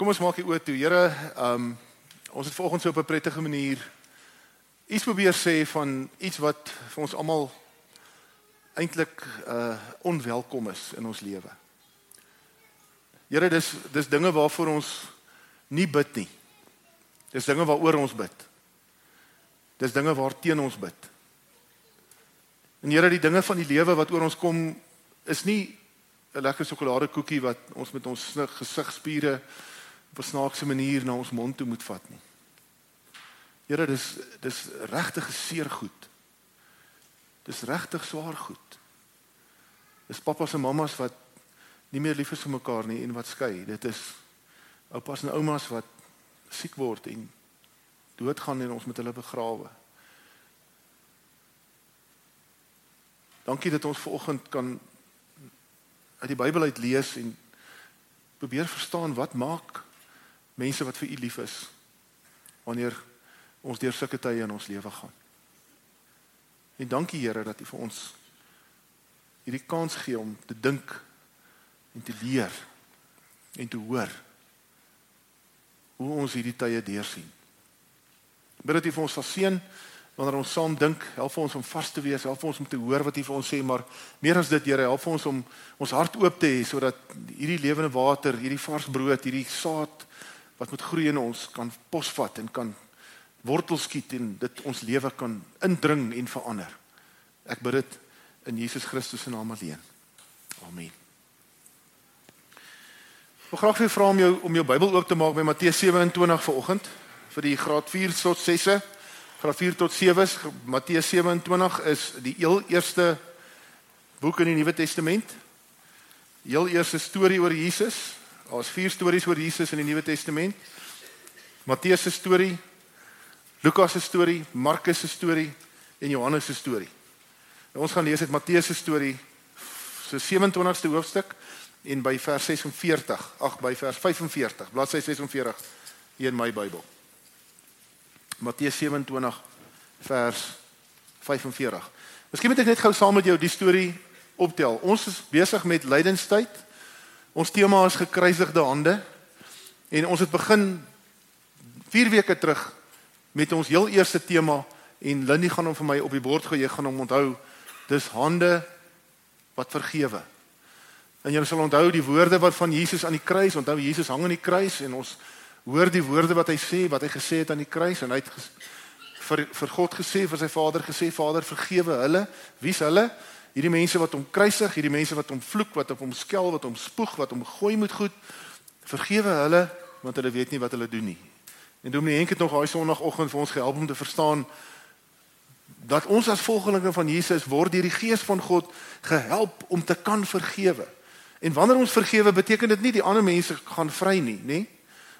Kom ons maak die oë toe. Here, ehm um, ons het vanoggend so op 'n prettige manier iets probeer sê van iets wat vir ons almal eintlik uh onwelkom is in ons lewe. Here, dis dis dinge waarvoor ons nie bid nie. Dis dinge waaroor ons bid. Dis dinge waarteen ons bid. En Here, die dinge van die lewe wat oor ons kom is nie 'n lekker sjokoladekoekie wat ons met ons gesigspiere op 'n snaakse manier na ons mond toe moet vat nie. Here, dis dis regtig seer goed. Dis regtig swaar goed. Dis pappas en mammas wat nie meer lief is vir mekaar nie en wat skei. Dit is oupas en oumas wat siek word en doodgaan en ons met hulle begrawe. Dankie dat ons vanoggend kan uit die Bybel uit lees en probeer verstaan wat maak mense wat vir u lief is wanneer ons deur sulke tye in ons lewe gaan. En dankie Here dat u vir ons hierdie kans gee om te dink en te leer en te hoor hoe ons hierdie tye deursien. Bid dat u vir ons sal seën wanneer ons saam dink, help ons om vas te wees, help ons om te hoor wat U vir ons sê, maar meer as dit, Here, help ons om ons hart oop te hê sodat hierdie lewende water, hierdie vars brood, hierdie saad wat moet groei in ons kan posvat en kan wortels skiet en dit ons lewe kan indring en verander. Ek bid dit in Jesus Christus se naam alleen. Amen. Ek wil graag vir vra om jou om jou Bybel oop te maak by Matteus 27 vanoggend vir die graad 4 tot 6se. Graad 4 tot 7 is Matteus 27 is die heel eerste boek in die Nuwe Testament. Heel eerste storie oor Jesus. Daar's vier stories oor Jesus in die Nuwe Testament. Matteus se storie, Lukas se storie, Markus se storie en Johannes se storie. Nou ons gaan lees uit Matteus se storie se 27ste hoofstuk en by vers 46, ag by vers 45, bladsy 46 hier in my Bybel. Matteus 27 vers 45. Miskien moet ek net gou saam met jou die storie optel. Ons is besig met lydenstyd. Ons tema is gekruisigde hande en ons het begin 4 weke terug met ons heel eerste tema en Lindy gaan hom vir my op die bord gooi, jy gaan hom onthou. Dis hande wat vergewe. En jy sal onthou die woorde wat van Jesus aan die kruis, onthou Jesus hang aan die kruis en ons hoor die woorde wat hy sê, wat hy gesê het aan die kruis en hy het vir vir God gesê, vir sy Vader gesê, Vader vergewe hulle. Wie's hulle? Hierdie mense wat hom kruisig, hierdie mense wat hom vloek, wat op hom skel, wat hom spoeg, wat hom gooi met goed, vergewe hulle want hulle weet nie wat hulle doen nie. En Dominee Henk het nog daai Sondagoggend vir ons gehelp om te verstaan dat ons as volgelinge van Jesus word deur die Gees van God gehelp om te kan vergewe. En wanneer ons vergewe, beteken dit nie die ander mense gaan vry nie, nê?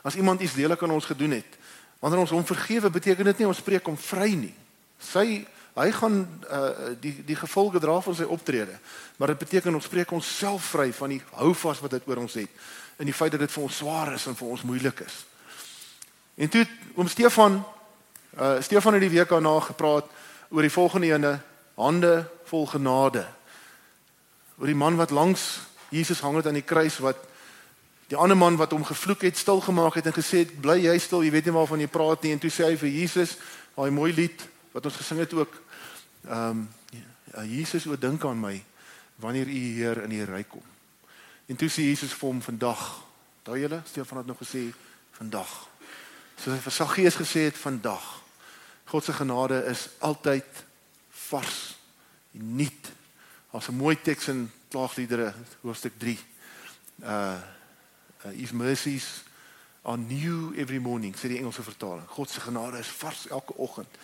As iemand iets lelik aan ons gedoen het, wanneer ons hom vergewe, beteken dit nie ons spreek hom vry nie. Sy Hy gaan uh, die die gevolge dra van sy optrede. Maar dit beteken ons spreek ons self vry van die houvas wat dit oor ons het en die feit dat dit vir ons swaar is en vir ons moeilik is. En toe oom Stefan uh Stefan het die week daarna gepraat oor die volgende ene hande vol genade. Oor die man wat langs Jesus hang het aan die kruis wat die ander man wat hom gevloek het, stil gemaak het en gesê het bly jy stil, jy weet nie waarvan jy praat nie en toe sê hy vir Jesus, daai mooi lied wat ons gesing het ook ehm um, ja, Jesus o dink aan my wanneer u hier in die ryk kom. En toe sê Jesus vir hom vandag, daai julle Stefan het nog gesê vandag. Soos hy vir Saggeus gesê het vandag. God se genade is altyd vars en nuut. Daar's 'n mooi teks in Klaagliedere hoofstuk 3. Uh, uh his mercies are new every morning, sê die Engelse vertaling. God se genade is vars elke oggend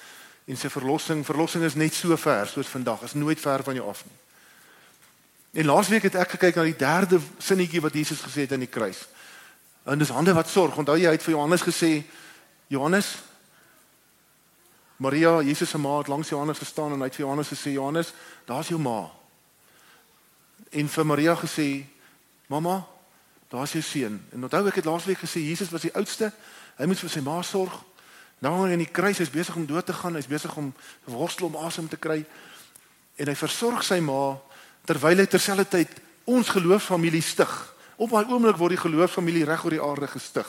en sy verlossing verlossing is net so ver soos vandag is nooit ver van jou af nie. En laasweek het ek gekyk na die derde sinnetjie wat Jesus gesê het aan die kruis. En dis hande wat sorg. Onthou jy hy het vir Johannes gesê Johannes Maria, Jesus se ma het langs Johannes gestaan en hy het vir Johannes gesê Johannes, daar's jou ma. En vir Maria gesê Mamma, daar's jou seun. En onthou ek het laasweek gesê Jesus was die oudste. Hy moet vir sy ma sorg. Nou in die kruis is besig om dood te gaan, hy's besig om worstel om asem te kry en hy versorg sy ma terwyl hy terselfdertyd ons geloofsfamilie stig Op daai oomblik word die geloofsfamilie reg oor die aarde gestig.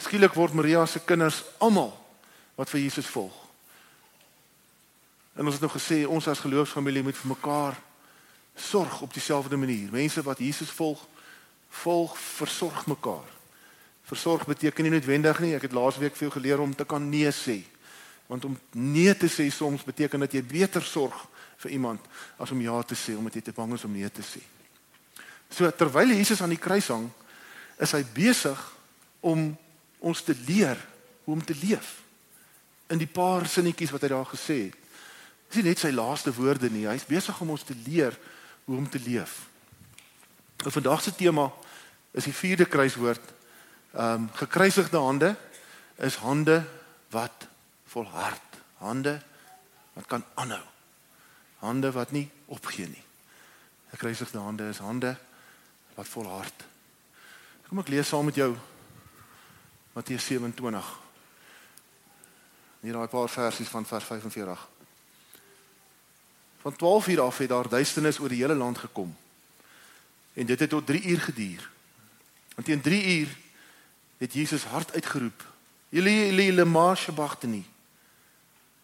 Skielik word Maria se kinders almal wat vir Jesus volg. En ons het nou gesê ons as geloofsfamilie moet vir mekaar sorg op dieselfde manier. Mense wat Jesus volg, volg versorg mekaar. Versorg beteken nie noodwendig nie. Ek het laasweek veel geleer om te kan nee sê. Want om nee te sê soms beteken dat jy beter sorg vir iemand as om ja te sê omdat jy te bang is om nee te sê. So terwyl Jesus aan die kruis hang, is hy besig om ons te leer hoe om te leef. In die paar sinnetjies wat hy daar gesê het. Dis nie net sy laaste woorde nie, hy's besig om ons te leer hoe om te leef. Nou vandag se tema is die vierde kruiswoord. Ehm um, gekruisigde hande is hande wat volhard, hande wat kan aanhou. Hande wat nie opgee nie. Gekruisigde hande is hande wat volhard. Kom ek lees saam met jou Matteus 27. Hier daai paar versies van vers 45. Van 12 uur af het daar duisternis oor die hele land gekom. En dit het tot 3 uur geduur. En teen 3 uur het Jesus hard uitgeroep: "Eli Eli lema sabachthani."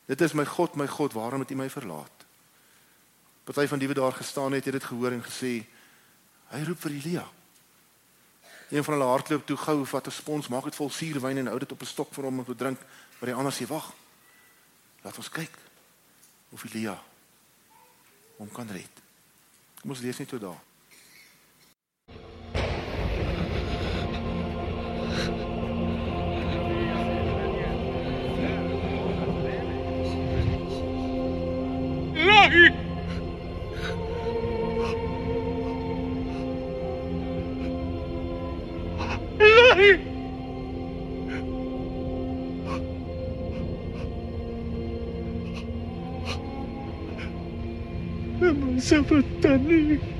Dit is my God, my God, waarom het U my verlaat? Party van die wat daar gestaan het, het dit gehoor en gesê: Hy roep vir Elia. Een van hulle hardloop toe gou vat 'n spons, maak dit vol suurwyn en hou dit op 'n stok vir hom om te drink, maar die ander sê: "Wag. Laat ons kyk of Elia hom kan red." Kom ons lees net tot daar. lagi. sahabat. Memang sahabat tani.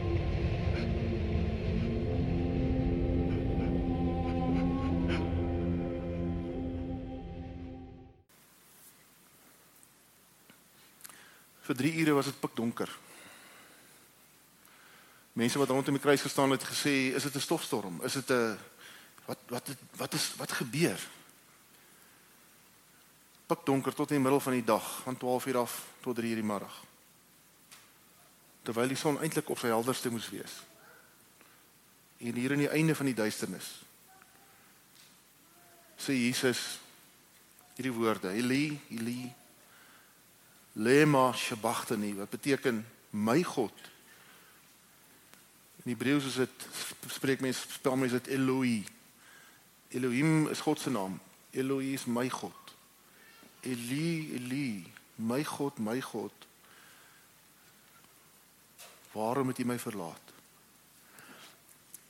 Vir 3 ure was dit pikdonker. Mense wat rondom die kruis gestaan het gesê, "Is dit 'n stofstorm? Is dit 'n wat wat het, wat is wat gebeur?" Pikdonker tot in die middel van die dag, van 12 uur af tot 3 uur die middag. Terwyl die son eintlik op sy helderste moes wees. En hier aan die einde van die duisternis sê Jesus hierdie woorde: "Eli, Eli, lema sabachthani wat beteken my God. In Hebreëus is dit spreek mense spel mense dit Eloi Elohim is God se naam. Eloi is my God. Eli Eli my God my God. Waarom het jy my verlaat?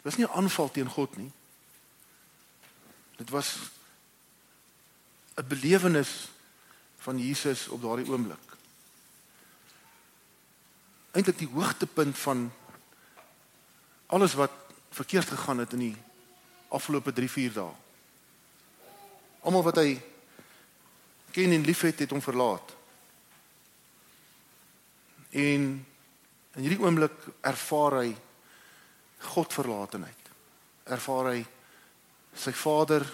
Dit was nie 'n aanval teen God nie. Dit was 'n belewenis van Jesus op daardie oomblik eintlik die hoogtepunt van alles wat verkeerd gegaan het in die afgelope 3-4 dae. Almal wat hy ken en liefhet het hom verlaat. En in hierdie oomblik ervaar hy God verlatenheid. Ervaar hy sy Vader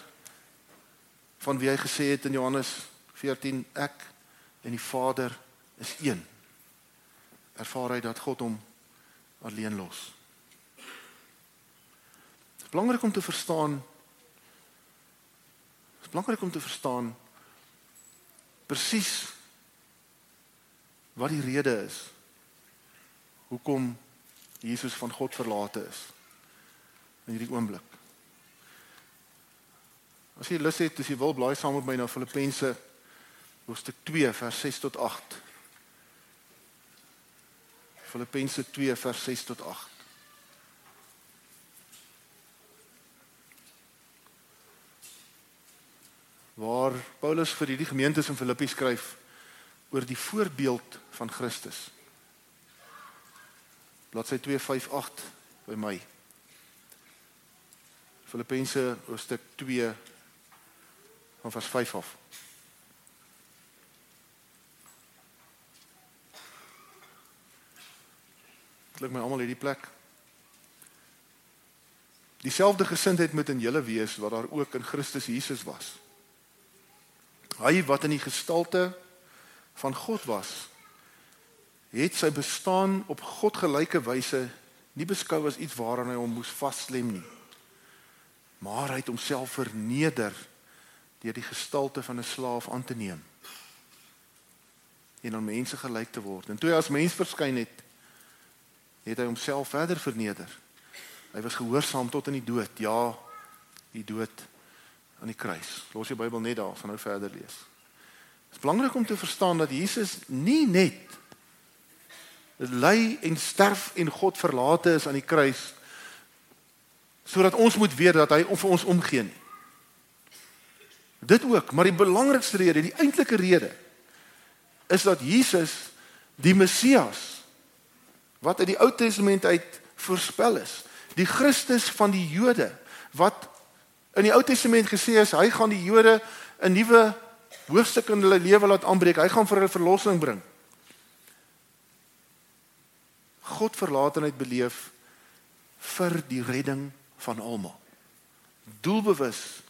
van wie hy gesê het in Johannes 14 ek en die Vader is een ervaar hy dat God hom alleen los. Dit is belangrik om te verstaan. Dit is belangrik om te verstaan presies wat die rede is hoekom Jesus van God verlate is in hierdie oomblik. As jy lus het, as jy wil blaai saam met my na Filippense hoofstuk 2 vers 6 tot 8. Filippense 2 vers 6 tot 8. Waar Paulus vir hierdie gemeentes in Filippi skryf oor die voorbeeld van Christus. Bladsy 258 by my. Filippense hoofstuk 2 van vers 5 af. Klink my almal hierdie plek. Dieselfde gesindheid moet in julle wees wat daar ook in Christus Jesus was. Hy wat in die gestalte van God was, het sy bestaan op God gelyke wyse nie beskou as iets waaraan hy hom moes vasklem nie. Maar hy het homself verneder deur die gestalte van 'n slaaf aan te neem en aan mense gelyk te word. En toe hy as mens verskyn het, het hy homself verder verneder. Hy was gehoorsaam tot in die dood, ja, die dood aan die kruis. Los jou Bybel net daar, van nou verder lees. Dit is belangrik om te verstaan dat Jesus nie net ly en sterf en God verlate is aan die kruis sodat ons moet weet dat hy vir ons omgee nie. Dit ook, maar die belangrikste rede, die eintlike rede is dat Jesus die Messias wat uit die Ou Testament uit voorspel is, die Christus van die Jode wat in die Ou Testament gesê is hy gaan die Jode 'n nuwe hoofstuk in hulle lewe laat aanbreek. Hy gaan vir hulle verlossing bring. God verlatenheid beleef vir die redding van almal. Doelbewus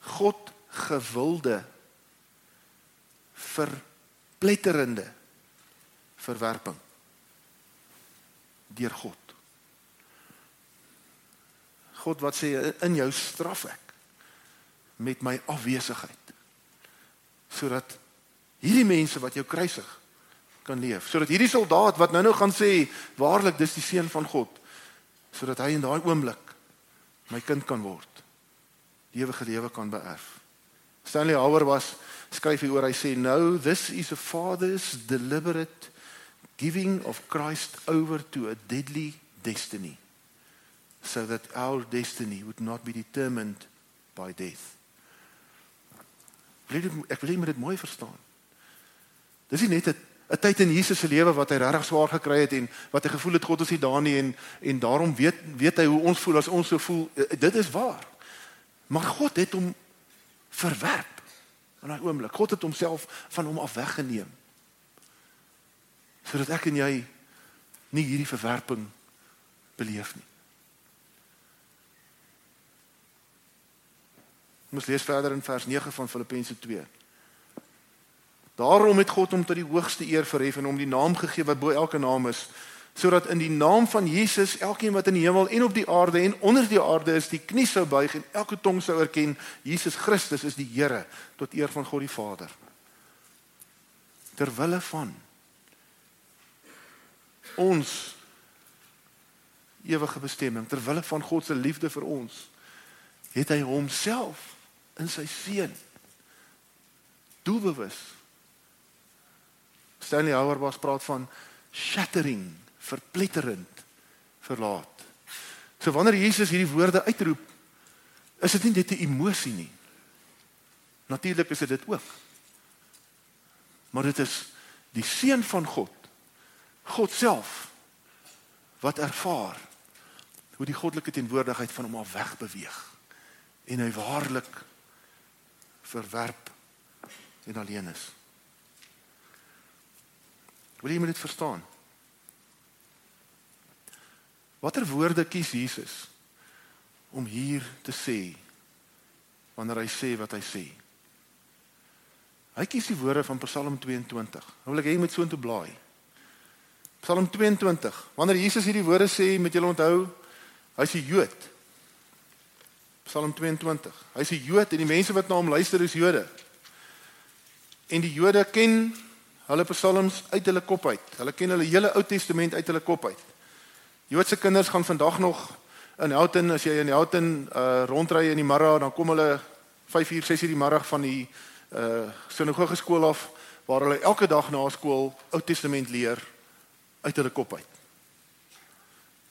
God gewilde verpletterende verwerping deur God. God wat sê in jou straf ek met my afwesigheid sodat hierdie mense wat jou kruisig kan leef. Sodat hierdie soldaat wat nou-nou gaan sê waarlik dis die seun van God sodat hy in daai oomblik my kind kan word. Ewige lewe kan beerf. Stanley Hauer was skryf hier oor hy sê no this is a father's deliberate giving of Christ over to a deadly destiny so that our destiny would not be determined by death. Ek wil jy dit mooi verstaan. Dis nie net 'n 'n tyd in Jesus se lewe wat hy regtig swaar gekry het en wat hy gevoel het God is nie daar nie en en daarom weet weet hy hoe ons voel as ons so voel. Eh, dit is waar. Maar God het hom verwerp in daai oomblik. God het homself van hom af weggeneem. Sodat ek en jy nie hierdie verwerping beleef nie. Ons lees verder in vers 9 van Filippense 2. Daarom het God hom tot die hoogste eer verhef en hom die naam gegee wat bo elke naam is, sodat in die naam van Jesus elkeen wat in die hemel en op die aarde en onder die aarde is, die knie sou buig en elke tong sou erken Jesus Christus is die Here tot eer van God die Vader. Terwille van ons ewige bestemming, terwille van God se liefde vir ons, het hy homself in sy seun doelbewus Stanley Hauerwas praat van shattering, verpletterend verlaat. So wanneer Jesus hierdie woorde uitroep, is dit nie net 'n emosie nie. Natuurlik is dit dit ook. Maar dit is die seun van God, God self wat ervaar hoe die goddelike teenwoordigheid van hom af weg beweeg en hy waarlik verwerp en alleen is. Wil jy moet dit verstaan? Watter woorde kies Jesus om hier te sê wanneer hy sê wat hy sê? Hy kies die woorde van Psalm 22. Nou wil ek hê jy moet so intoe blaai. Psalm 22. Wanneer Jesus hierdie woorde sê, moet jy onthou, hy's 'n Jood. Psalm 22. Hy's 'n Jood en die mense wat na hom luister is Jode. En die Jode ken hulle psalms uit hulle kop uit. Hulle ken hulle hele Ou Testament uit hulle kop uit. Joodse kinders gaan vandag nog in Houghton as jy in Houghton uh rondry in die môre dan kom hulle 5 uur 6 uur die môre van die uh sinagoge skool af waar hulle elke dag na skool Ou Testament leer uit hulle kop uit.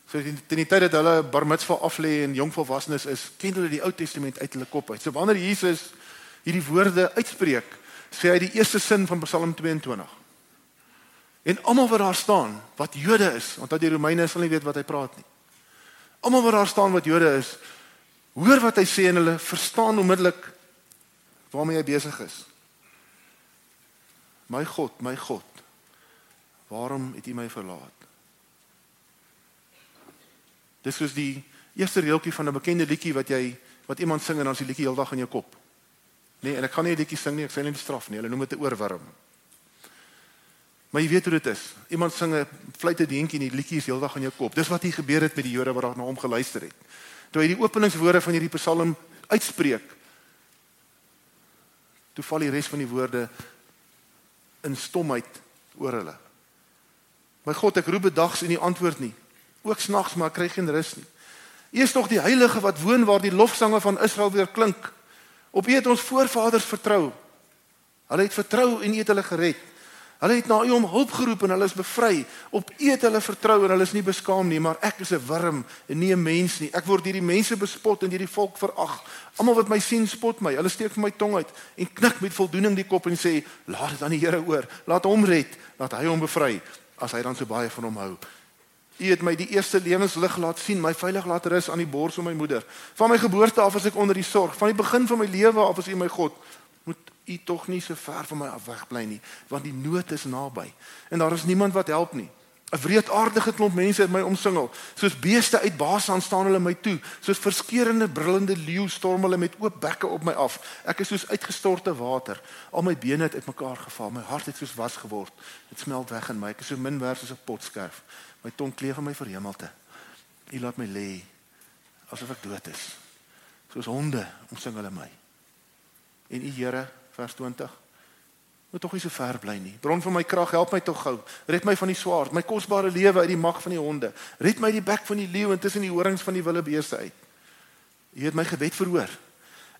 So in die tyd dat hulle bar mitzvah af lê en jong volwassenes is, ken hulle die Ou Testament uit hulle kop uit. So wanneer Jesus hierdie woorde uitspreek, sê hy die eerste sin van Psalm 22. En almal wat daar staan, wat Jode is, dat die Romeine sal nie weet wat hy praat nie. Almal wat daar staan wat Jode is, hoor wat hy sê en hulle verstaan onmiddellik waarmee hy besig is. My God, my God, waarom het U my verlaat? Dis soos die Eerste reeltjie van 'n bekende liedjie wat jy wat iemand sing en dan is die liedjie heeldag in jou kop. Nee, en ek gaan nie 'n liedjie sing nie, ek net die straf nie. Hulle noem dit 'n oorwurm. Maar jy weet hoe dit is. Iemand sing 'n fluite deentjie en die liedjie is heeldag in jou kop. Dis wat hier gebeur het met die Jode wat daar na hom geluister het. Toe hy die openingswoorde van hierdie Psalm uitspreek, toe val die res van die woorde in stomheid oor hulle. My God, ek roep bedags en nie antwoord nie. Ook snags, maar kry geen rus nie. U is tog die heilige wat woon waar die lofsange van Israel weer klink. Op U het ons voorvaders vertrou. Hulle het vertrou en U het hulle gered. Hulle het na U om hulp geroep en hulle is bevry. Op U het hulle vertrou en hulle is nie beskaam nie, maar ek is 'n wurm en nie 'n mens nie. Ek word deur die mense bespot en deur die volk verag. Almal wat my sien, spot my. Hulle steek vir my tong uit en knik met voldoening die kop en sê: "Laat dit aan die Here oor. Laat hom red, laat hy hom bevry as hy dan so baie van hom hou." U het my die eerste lewenslig laat sien, my veilig laat rus aan die bors van my moeder. Van my geboorte af was ek onder die sorg, van die begin van my lewe af was U my God moet u tog nie so ver van my af wegbly nie, want die nood is naby en daar is niemand wat help nie. 'n Wreedaardige klomp mense het my omsingel. Soos beeste uit Basan staan hulle my toe. Soos verskeurende brullende leeu storm hulle met oop bekke op my af. Ek is soos uitgestorte water. Al my bene het uitmekaar geval. My hart het soos was geword. Dit smelt weg in my. Ek is so min werd soos 'n potskerf. My tong kleef in my verhemelte. U laat my lê asof ek dood is. Soos honde omsing hulle my en u Here vers 20 moet tog nie so ver bly nie. Bron van my krag, help my tog gou. Red my van die swaard, my kosbare lewe uit die mag van die honde. Red my die bek van die leeu en tussen die horings van die wilde beeste uit. U het my gebed verhoor.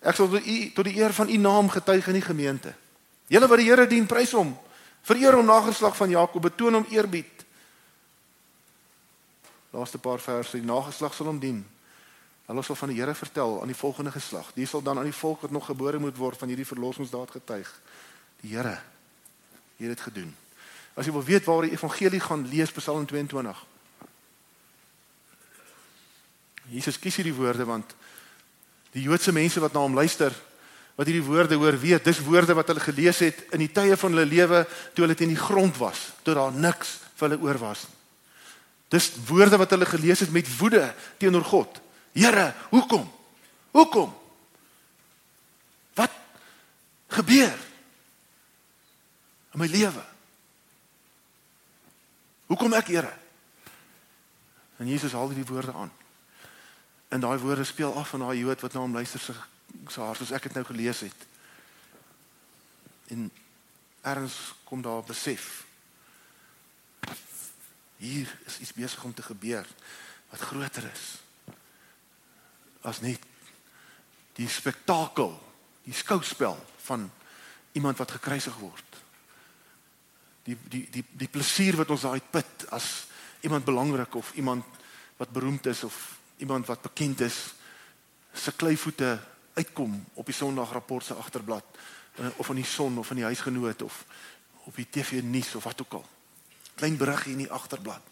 Ek sal tot u tot die eer van u naam getuig in die gemeente. Julle wat die Here dien, prys hom. Vereer hom nageslag van Jakob, betoon hom eerbied. Laaste paar verse, die nageslag sal hom dien. Hulle sal van die Here vertel aan die volgende geslag. Die sal dan aan die volk wat nog gebore moet word van hierdie verlossingsdaad getuig. Die Here het dit gedoen. As jy wil weet waar die evangelie gaan lees Psalm 22. Jesus kies hierdie woorde want die Joodse mense wat na hom luister, wat hierdie woorde hoor, weet dis woorde wat hulle gelees het in die tye van hulle lewe toe hulle teen die grond was, toe daar niks vir hulle oor was nie. Dis woorde wat hulle gelees het met woede teenoor God. Here, hoekom? Hoekom? Wat gebeur in my lewe? Hoekom ek, Here? En Jesus haal hierdie woorde aan. En daai woorde speel af van daai Jood wat na hom luister se se hart soos ek dit nou gelees het. En erns kom daar besef. Hier is iets besig om te gebeur wat groter is as net die spektakel, die skouspel van iemand wat gekruisig word. Die die die die plesier wat ons daai put as iemand belangrik of iemand wat beroemd is of iemand wat bekend is se kleivoete uitkom op die Sondagrapport se agterblad eh, of in die son of in die huisgenoot of op die TV nuus of wat ook al. Klein beriggie in die agterblad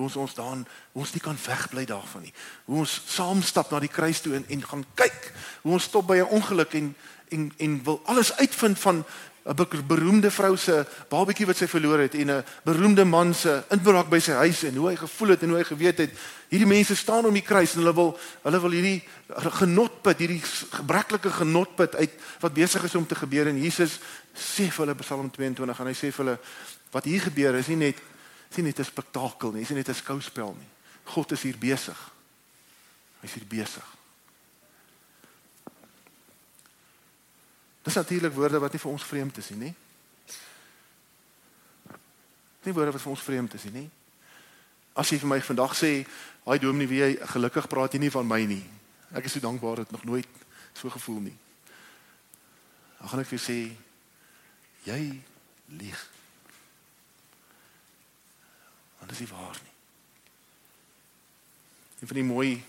hoe ons ons daan ons nie kan wegbly daarvan nie. Hoe ons saam stap na die kruis toe en en gaan kyk hoe ons stop by 'n ongeluk en en en wil alles uitvind van 'n beroemde vrou se babatjie wat sy verloor het en 'n beroemde man se inbraak by sy huis en hoe hy gevoel het en hoe hy geweet het hierdie mense staan om die kruis en hulle wil hulle wil hierdie genotput hierdie gebreklike genotput uit wat besig is om te gebeur en Jesus sê vir hulle Psalm 22 en hy sê vir hulle wat hier gebeur is nie net sien net 'n spektakel nie, sien net 'n skouspel nie. God is hier besig. Hy's hier besig. Dis natuurlik woorde wat nie vir ons vreemd is nie, nê? Nie woorde wat vir ons vreemd is nie. As jy vir my vandag sê, "Haai dominee, wie jy gelukkig praat jy nie van my nie." Ek is so dankbaar dat nog nooit so gevoel nie. Dan gaan ek vir sê, "Jy lieg." Want dit is nie waar nie. Een van die mooi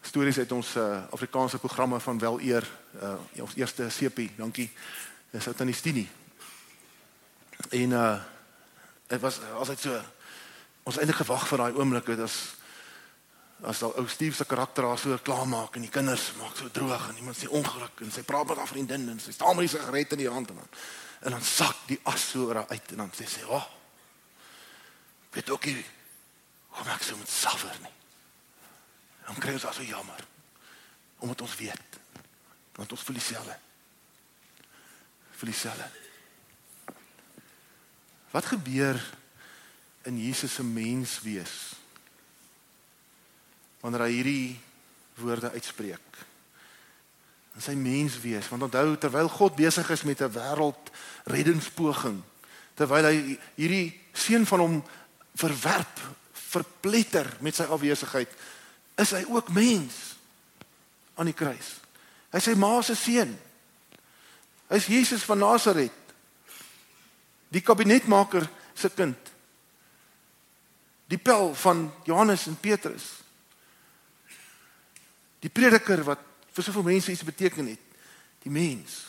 stories uit ons uh, Afrikaanse programme van wel eer uh ons eerste CP, dankie. Dis uit aan die Stinie. En uh dit was altyd so ons eintlik gewag vir daai oomblik het as as daai ou Steve se karakter daar so klaar maak en die kinders maak so droog en iemand sê ongeluk en sy praat met haar vriendin en sy staan met die sigaret in die hand en dan en dan sak die as so haar uit en dan sê sy, "Wag, oh, weet ook nie hoe maak so suffer nie. Dan kry ons also jammer. Omdat ons weet. Want ons voel dieselfde. Voel dieselfde. Wat gebeur in Jesus se menswees wanneer hy hierdie woorde uitspreek? In sy menswees, want onthou terwyl God besig is met 'n wêreld reddingspoging, terwyl hy hierdie seun van hom verwerp, verpletter met sy afwesigheid, is hy ook mens aan die kruis. Hy sê ma se seun. Hy's Jesus van Nasaret. Die kabinetmaker se kind. Die pel van Johannes en Petrus. Die prediker wat vir soveel mense iets beteken het. Die mens.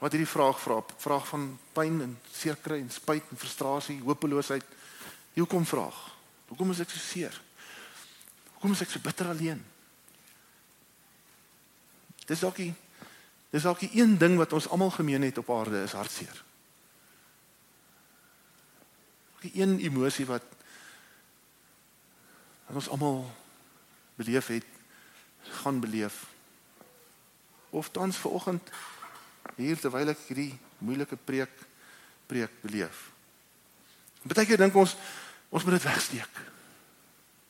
Wat hierdie vraag vra, vraag van pyn en seerkry en spyt en frustrasie, hopeloosheid. Hoekom vraag? Hoekom is ek so seer? Hoekom is ek so bitter alleen? Dis dalk die dis dalk die een ding wat ons almal gemeen het op aarde is hartseer. Die een emosie wat wat ons almal beleef het, gaan beleef. Of tans vanoggend hier terwyl ek hierdie moeilike preek preek beleef. Baie keer dink ons ons moet dit wegsteek.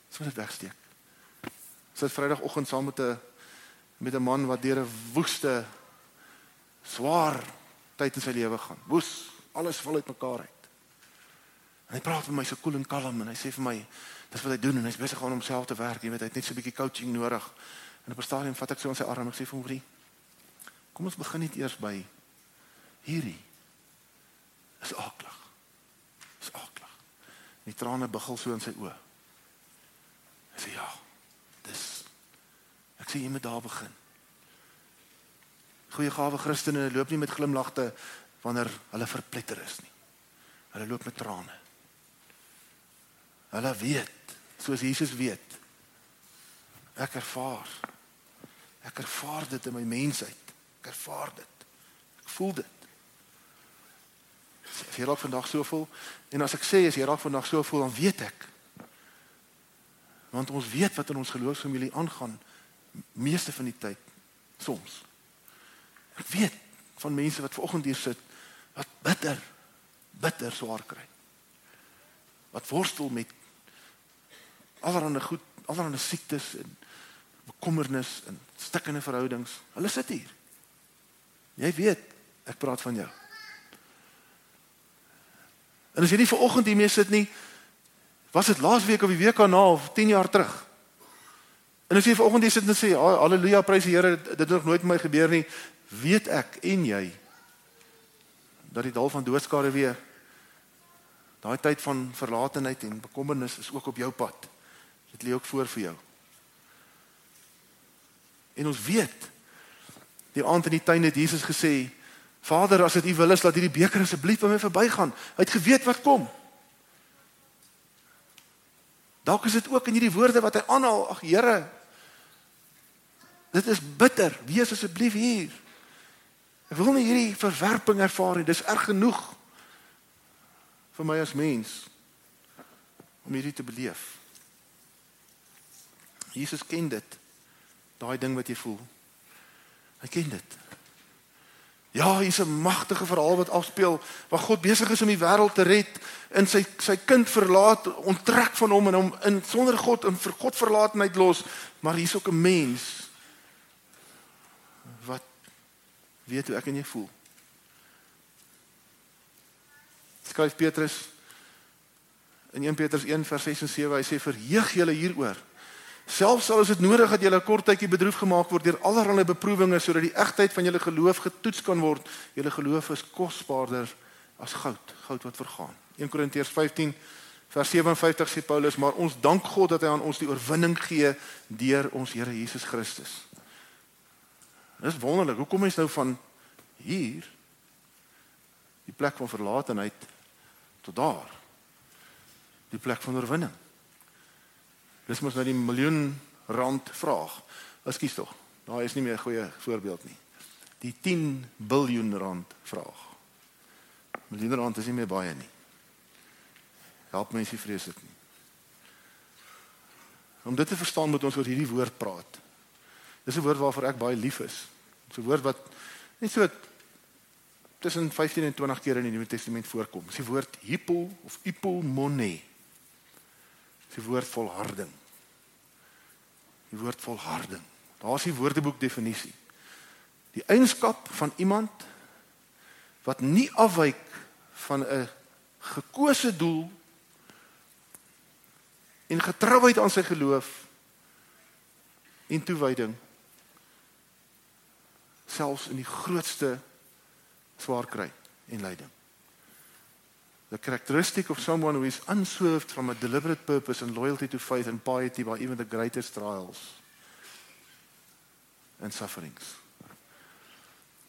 Ons moet dit wegsteek. Ons het Vrydagoggend saam met 'n met 'n man wat deur 'n woeste swaar tyd in sy lewe gaan. Woes, alles val uitmekaar uit. En hy praat met my so koel en kalm en hy sê vir my dis wat hy doen en hy's besig om homself te werk, jy weet, hy het net so 'n bietjie coaching nodig. En op 'n stadium vat ek so in sy arm en ek sê vir hom: "Rie, kom ons begin net eers by hierdie. Is aklig. Is aklig." Die trane buggel so in sy oë. Hy sê: "Ja, Ek sê jy moet daar begin. Goeie gawe Christene loop nie met glimlagte wanneer hulle verpletter is nie. Hulle loop met trane. Hulle weet, soos Jesus weet. Ek ervaar. Ek ervaar dit in my mensheid. Ek ervaar dit. Ek voel dit. As jy dalk vandag so voel en as ek sê as jy dalk vandag so voel, dan weet ek. Want ons weet wat in ons geloofsfamilie aangaan meeste van die tyd soms. Ek weet van mense wat vanoggend hier sit wat bitter bitter swaar kry. Wat worstel met allerlei goed, allerlei siektes en bekommernis en stikkende verhoudings. Hulle sit hier. Jy weet, ek praat van jou. En as jy nie vanoggend hier mee sit nie, was dit laasweek of die week daarna of 10 jaar terug. En as jy vanoggend hier sit en sê, "Halleluja, prys die Here, dit het nog nooit met my gebeur nie," weet ek en jy dat die dal van doodskade weer daai tyd van verlatenheid en bekommernis is ook op jou pad. Dit lê ook voor vir jou. En ons weet die aand in die tuin het Jesus gesê, "Vader, as dit U wil is, laat hierdie beker asseblief by my verbygaan." Hy het geweet wat kom. Dalk is dit ook in hierdie woorde wat hy aanhaal, "Ag Here, dit is bitter. Wees asseblief hier." Ek wil nie hierdie verwerping ervaar nie. Dis erg genoeg vir my as mens om hierdie te beleef. Jesus ken dit. Daai ding wat jy voel. Hy ken dit. Ja, hier's 'n magtige verhaal wat afspeel waar God besig is om die wêreld te red en sy sy kind verlaat, onttrek van hom en hom in sonder God en vir God verlaatenheid los, maar hier's ook 'n mens wat weet hoe ek en jy voel. Skryf Petrus in 1 Petrus 1 vers 6 en 7, hy sê verheug julle hieroor Selfs al is dit nodig dat jy 'n kort tydjie bedroef gemaak word deur allerlei beproewinge sodat die egtheid van julle geloof getoets kan word. Julle geloof is kosbaarder as goud, goud wat vergaan. 1 Korintiërs 15 vers 57 sê Paulus, maar ons dank God dat hy aan ons die oorwinning gee deur ons Here Jesus Christus. Dis wonderlik. Hoe kom jy nou van hier die plek van verlatenheid tot daar? Die plek van oorwinning. Dis mos nou die miljoen rand vraag. Ekskuus tog. Daar is nie meer 'n goeie voorbeeld nie. Die 10 miljard rand vraag. Miljoen rand is nie meer baie nie. Help mense vrees dit nie. Om dit te verstaan moet ons oor hierdie woord praat. Dis 'n woord waarvoor ek baie lief is. Dis 'n woord wat net so tussen 15 en 20 keer in die Nuwe Testament voorkom. Dis die woord hypo of hypomone. Dis die woord volharding. Die woord volharding. Daar's die Woordeboek definisie. Die eienskap van iemand wat nie afwyk van 'n gekose doel en getrouheid aan sy geloof en toewyding selfs in die grootste swaar kry en lyding. The characteristic of someone who is unswerved from a deliberate purpose and loyalty to faith and piety by even the greatest trials and sufferings.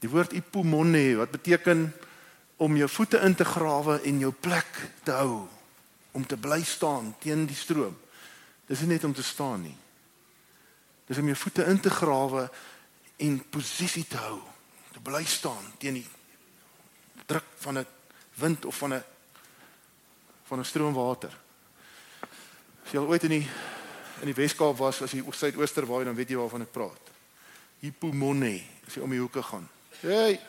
Die woord ipomone wat beteken om jou voete in te grawe en jou plek te hou om te bly staan teen die stroom. Dis nie net om te staan nie. Dis om jou voete in te grawe en posisie te hou, te bly staan teen die druk van 'n wind of van 'n van 'n stroom water. As jy al ooit in die in die Weskaap was, as jy suidooster waai, dan weet jy waarvan ek praat. Hipomone, as jy om die hoeke gaan. Hey.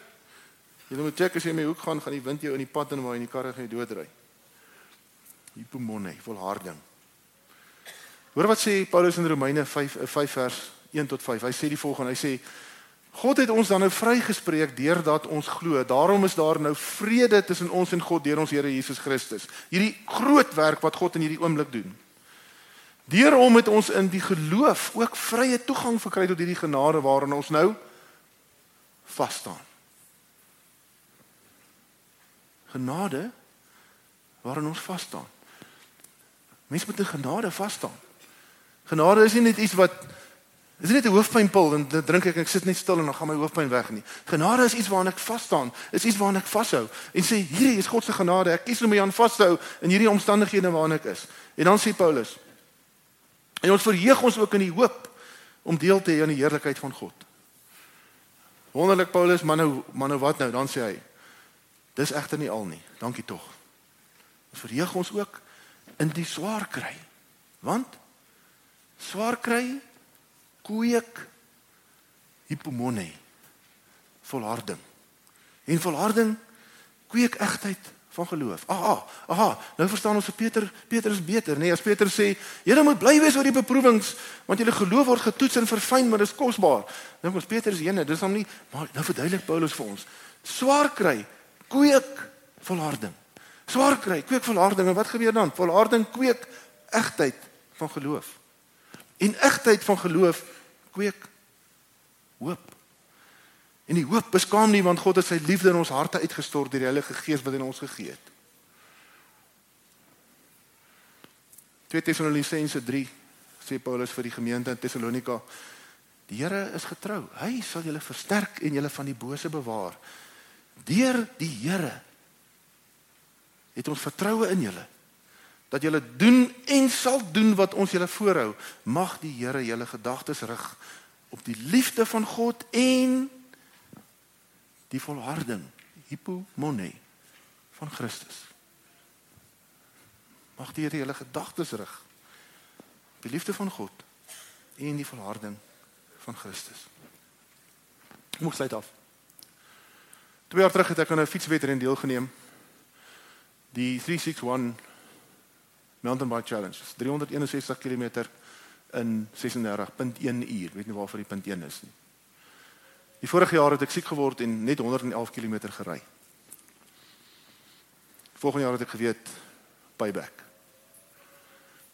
Jy moet check as jy in die hoek gaan, gaan die wind jou in die pad en waar jy in die karre gaan doodry. Hipomone, volharding. Hoor wat sê Paulus in Romeine 5 5 vers 1 tot 5. Hy sê die volgende, hy sê God het ons dan nou vrygespreek deurdat ons glo. Daarom is daar nou vrede tussen ons en God deur ons Here Jesus Christus. Hierdie groot werk wat God in hierdie oomblik doen. Deur hom het ons in die geloof ook vrye toegang verkry tot hierdie genade waarin ons nou vas staan. Genade waarin ons vas staan. Mense moet in genade vas staan. Genade is nie net iets wat Dis net 'n hoofpynpil en dan drink ek en ek sit net stil en dan gaan my hoofpyn weg nie. Genade is iets waaraan ek vas staan, is iets waaraan ek vashou en sê hierdie is God se genade. Ek kies om my aan vas te hou in hierdie omstandighede waarin ek is. En dan sê Paulus: En ons verheug ons ook in die hoop om deel te hê aan die heerlikheid van God. Wonderlik Paulus, maar nou maar nou wat nou? Dan sê hy: Dis egter nie al nie. Dankie tog. Ons verheug ons ook in die swaar kry. Want swaar kry kweek hipomone volharding. En volharding kweek egtheid van geloof. Aha, aha, nou verstaan ons vir Peter, Petrus beter, nê? Nee, as Petrus sê, julle moet bly wees oor die beproewings, want julle geloof word getoets en verfyn, maar dit is kosbaar. Nou ons Petrus ene, dis hom nie, maar nou verduidelik Paulus vir ons. Swaar kry kweek volharding. Swaar kry kweek volharding en wat gebeur dan? Volharding kweek egtheid van geloof. En egtheid van geloof kweek hoop. En die hoop beskaam nie want God het sy liefde in ons harte uitgestort deur die Heilige Gees wat in ons gegee het. 2 Tessalonisense 3 sê Paulus vir die gemeente in Tessalonika: Die Here is getrou. Hy sal julle versterk en julle van die bose bewaar. Deur die Here het ons vertroue in julle dat julle doen en sal doen wat ons julle voorhou. Mag die Here julle gedagtes rig op die liefde van God en die volharding, hipomone van Christus. Mag die Here julle gedagtes rig op die liefde van God en die volharding van Christus. Ek moet sluit af. Twee jaar terug het ek aan 'n fietswedren deelgeneem. Die 361 Mountain Bike Challenge. 361 km in 36.1 uur. Weet nie waarvoor die punt 1 is nie. Die vorige jaar het ek siek geword en net 111 km gery. Volgende jaar het ek geweet payback.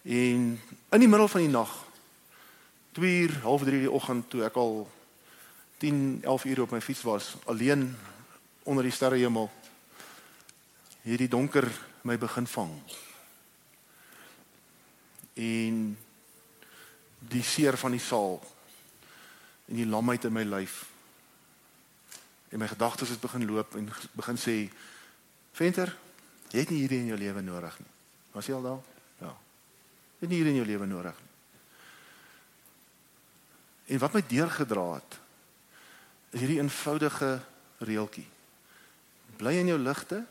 En in die middel van die nag 2 uur, half 3 die oggend toe ek al 10, 11 ure op my fiets was, alleen onder die sterrehemel, hierdie donker my begin vang en die seer van die saal en die lamheid in my lyf. En my gedagtes het begin loop en begin sê Venter, jy het nie hierdie in jou lewe nodig nie. Was jy al daar? Ja. Jy het nie hierdie in jou lewe nodig nie. En wat my deurgedra het is hierdie eenvoudige reeltjie. Bly in jou ligte.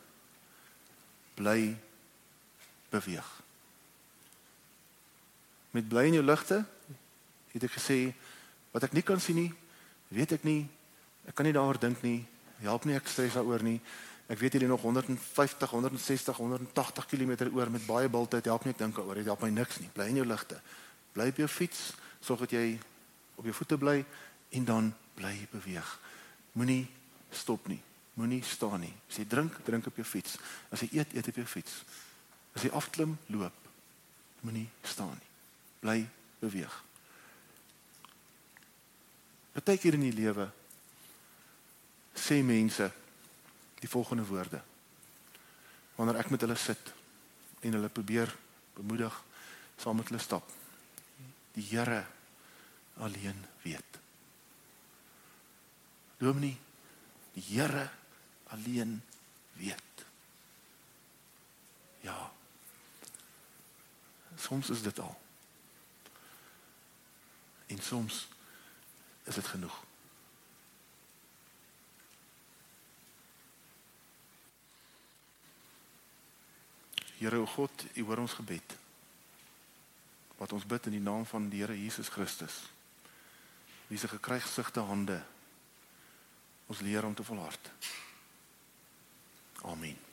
Bly beweeg. Met bly in jou ligte het ek gesê wat ek nie kan sien nie, weet ek nie. Ek kan nie daaroor dink nie. Help nie ek stres daaroor nie. Ek weet jy nog 150, 160, 180 km oor met baie bultyd. Help nie ek dink daaroor. Dit help my niks nie. Bly in jou ligte. Bly op jou fiets, sorg dat jy op jou voete bly en dan bly beweeg. Moenie stop nie. Moenie staan nie. As jy drink, drink op jou fiets. As jy eet, eet op jou fiets. As jy afklim, loop. Moenie staan nie. Bly beweeg. Partykeer in die lewe sê mense die volgende woorde. Wanneer ek met hulle sit en hulle probeer bemoedig saam met hulle stap. Die Here alleen weet. Dominee, die Here alleen weet. Ja. Soms is dit al. En soms is dit genoeg. Here o God, U hoor ons gebed. Wat ons bid in die naam van die Here Jesus Christus. Wie se gekruisigde hande ons leer om te volhard. Amen.